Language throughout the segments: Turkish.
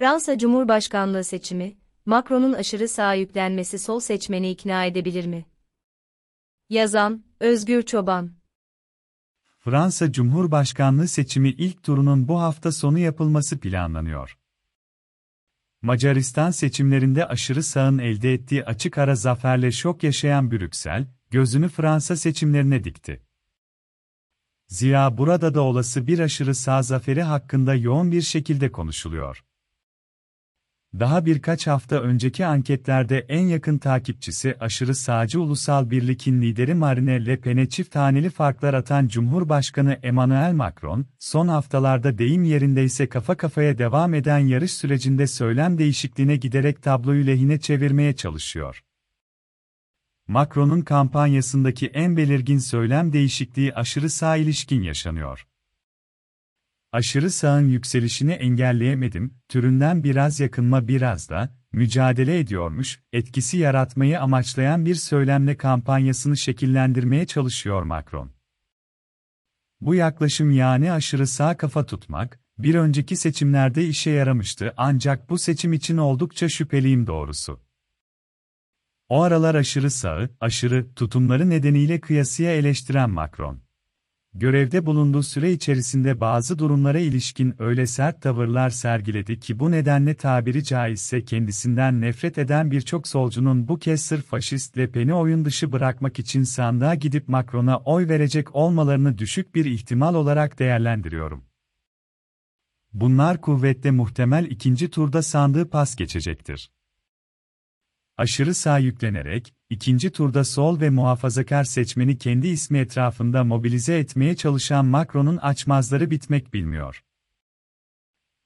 Fransa Cumhurbaşkanlığı seçimi, Macron'un aşırı sağa yüklenmesi sol seçmeni ikna edebilir mi? Yazan, Özgür Çoban Fransa Cumhurbaşkanlığı seçimi ilk turunun bu hafta sonu yapılması planlanıyor. Macaristan seçimlerinde aşırı sağın elde ettiği açık ara zaferle şok yaşayan Brüksel, gözünü Fransa seçimlerine dikti. Zira burada da olası bir aşırı sağ zaferi hakkında yoğun bir şekilde konuşuluyor. Daha birkaç hafta önceki anketlerde en yakın takipçisi aşırı sağcı Ulusal Birlik'in lideri Marine Le Pen'e çift haneli farklar atan Cumhurbaşkanı Emmanuel Macron, son haftalarda deyim yerindeyse kafa kafaya devam eden yarış sürecinde söylem değişikliğine giderek tabloyu lehine çevirmeye çalışıyor. Macron'un kampanyasındaki en belirgin söylem değişikliği aşırı sağ ilişkin yaşanıyor. Aşırı sağın yükselişini engelleyemedim, türünden biraz yakınma biraz da, mücadele ediyormuş, etkisi yaratmayı amaçlayan bir söylemle kampanyasını şekillendirmeye çalışıyor Macron. Bu yaklaşım yani aşırı sağ kafa tutmak, bir önceki seçimlerde işe yaramıştı ancak bu seçim için oldukça şüpheliyim doğrusu. O aralar aşırı sağı, aşırı tutumları nedeniyle kıyasıya eleştiren Macron görevde bulunduğu süre içerisinde bazı durumlara ilişkin öyle sert tavırlar sergiledi ki bu nedenle tabiri caizse kendisinden nefret eden birçok solcunun bu kez sırf faşist Le Pen'i oyun dışı bırakmak için sandığa gidip Macron'a oy verecek olmalarını düşük bir ihtimal olarak değerlendiriyorum. Bunlar kuvvetle muhtemel ikinci turda sandığı pas geçecektir aşırı sağ yüklenerek, ikinci turda sol ve muhafazakar seçmeni kendi ismi etrafında mobilize etmeye çalışan Macron'un açmazları bitmek bilmiyor.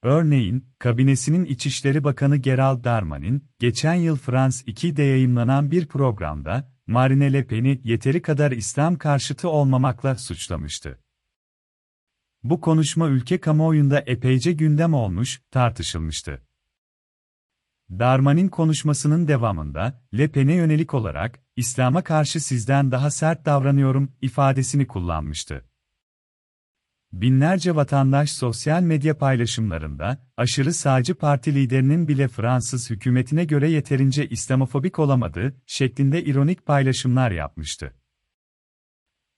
Örneğin, kabinesinin İçişleri Bakanı Gerald Darmanin, geçen yıl France 2'de yayınlanan bir programda, Marine Le Pen'i yeteri kadar İslam karşıtı olmamakla suçlamıştı. Bu konuşma ülke kamuoyunda epeyce gündem olmuş, tartışılmıştı. Darman'in konuşmasının devamında, Le Pen'e yönelik olarak, İslam'a karşı sizden daha sert davranıyorum, ifadesini kullanmıştı. Binlerce vatandaş sosyal medya paylaşımlarında, aşırı sağcı parti liderinin bile Fransız hükümetine göre yeterince İslamofobik olamadığı şeklinde ironik paylaşımlar yapmıştı.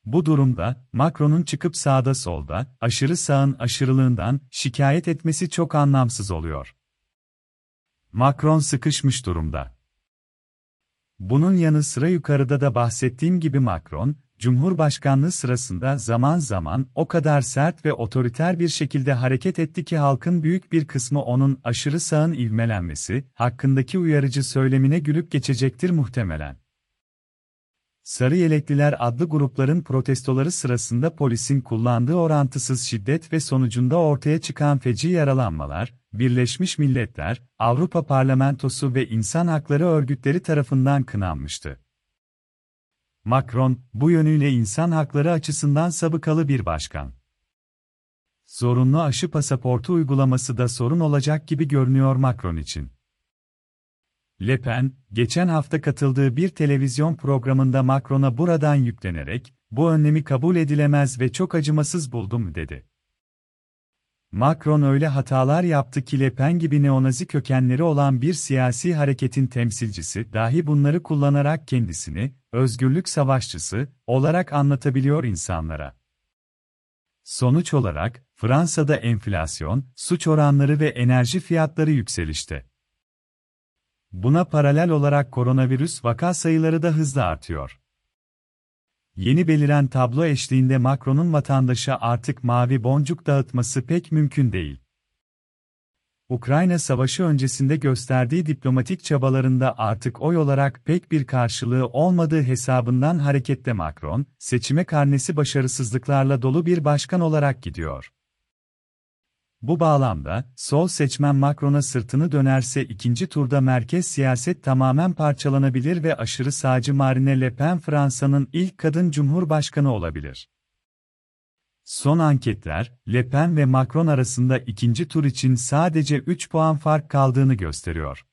Bu durumda, Macron'un çıkıp sağda solda, aşırı sağın aşırılığından şikayet etmesi çok anlamsız oluyor. Macron sıkışmış durumda. Bunun yanı sıra yukarıda da bahsettiğim gibi Macron, Cumhurbaşkanlığı sırasında zaman zaman o kadar sert ve otoriter bir şekilde hareket etti ki halkın büyük bir kısmı onun aşırı sağın ivmelenmesi hakkındaki uyarıcı söylemine gülüp geçecektir muhtemelen. Sarı Yelekliler adlı grupların protestoları sırasında polisin kullandığı orantısız şiddet ve sonucunda ortaya çıkan feci yaralanmalar, Birleşmiş Milletler, Avrupa Parlamentosu ve insan hakları örgütleri tarafından kınanmıştı. Macron, bu yönüyle insan hakları açısından sabıkalı bir başkan. Zorunlu aşı pasaportu uygulaması da sorun olacak gibi görünüyor Macron için. Le Pen, geçen hafta katıldığı bir televizyon programında Macron'a buradan yüklenerek, bu önlemi kabul edilemez ve çok acımasız buldum dedi. Macron öyle hatalar yaptı ki Le Pen gibi neonazi kökenleri olan bir siyasi hareketin temsilcisi dahi bunları kullanarak kendisini, özgürlük savaşçısı, olarak anlatabiliyor insanlara. Sonuç olarak, Fransa'da enflasyon, suç oranları ve enerji fiyatları yükselişte. Buna paralel olarak koronavirüs vaka sayıları da hızla artıyor. Yeni beliren tablo eşliğinde Macron'un vatandaşa artık mavi boncuk dağıtması pek mümkün değil. Ukrayna savaşı öncesinde gösterdiği diplomatik çabalarında artık oy olarak pek bir karşılığı olmadığı hesabından hareketle Macron, seçime karnesi başarısızlıklarla dolu bir başkan olarak gidiyor. Bu bağlamda, sol seçmen Macron'a sırtını dönerse ikinci turda merkez siyaset tamamen parçalanabilir ve aşırı sağcı Marine Le Pen Fransa'nın ilk kadın cumhurbaşkanı olabilir. Son anketler, Le Pen ve Macron arasında ikinci tur için sadece 3 puan fark kaldığını gösteriyor.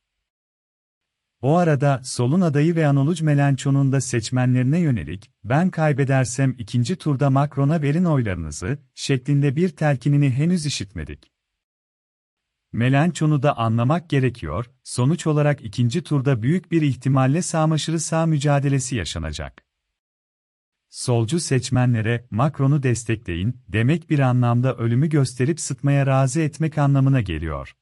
O arada solun adayı ve Anoluj Melenchon'un da seçmenlerine yönelik, ben kaybedersem ikinci turda Macron'a verin oylarınızı, şeklinde bir telkinini henüz işitmedik. Melanchon'u da anlamak gerekiyor, sonuç olarak ikinci turda büyük bir ihtimalle sağmaşırı sağ mücadelesi yaşanacak. Solcu seçmenlere Macron'u destekleyin demek bir anlamda ölümü gösterip sıtmaya razı etmek anlamına geliyor.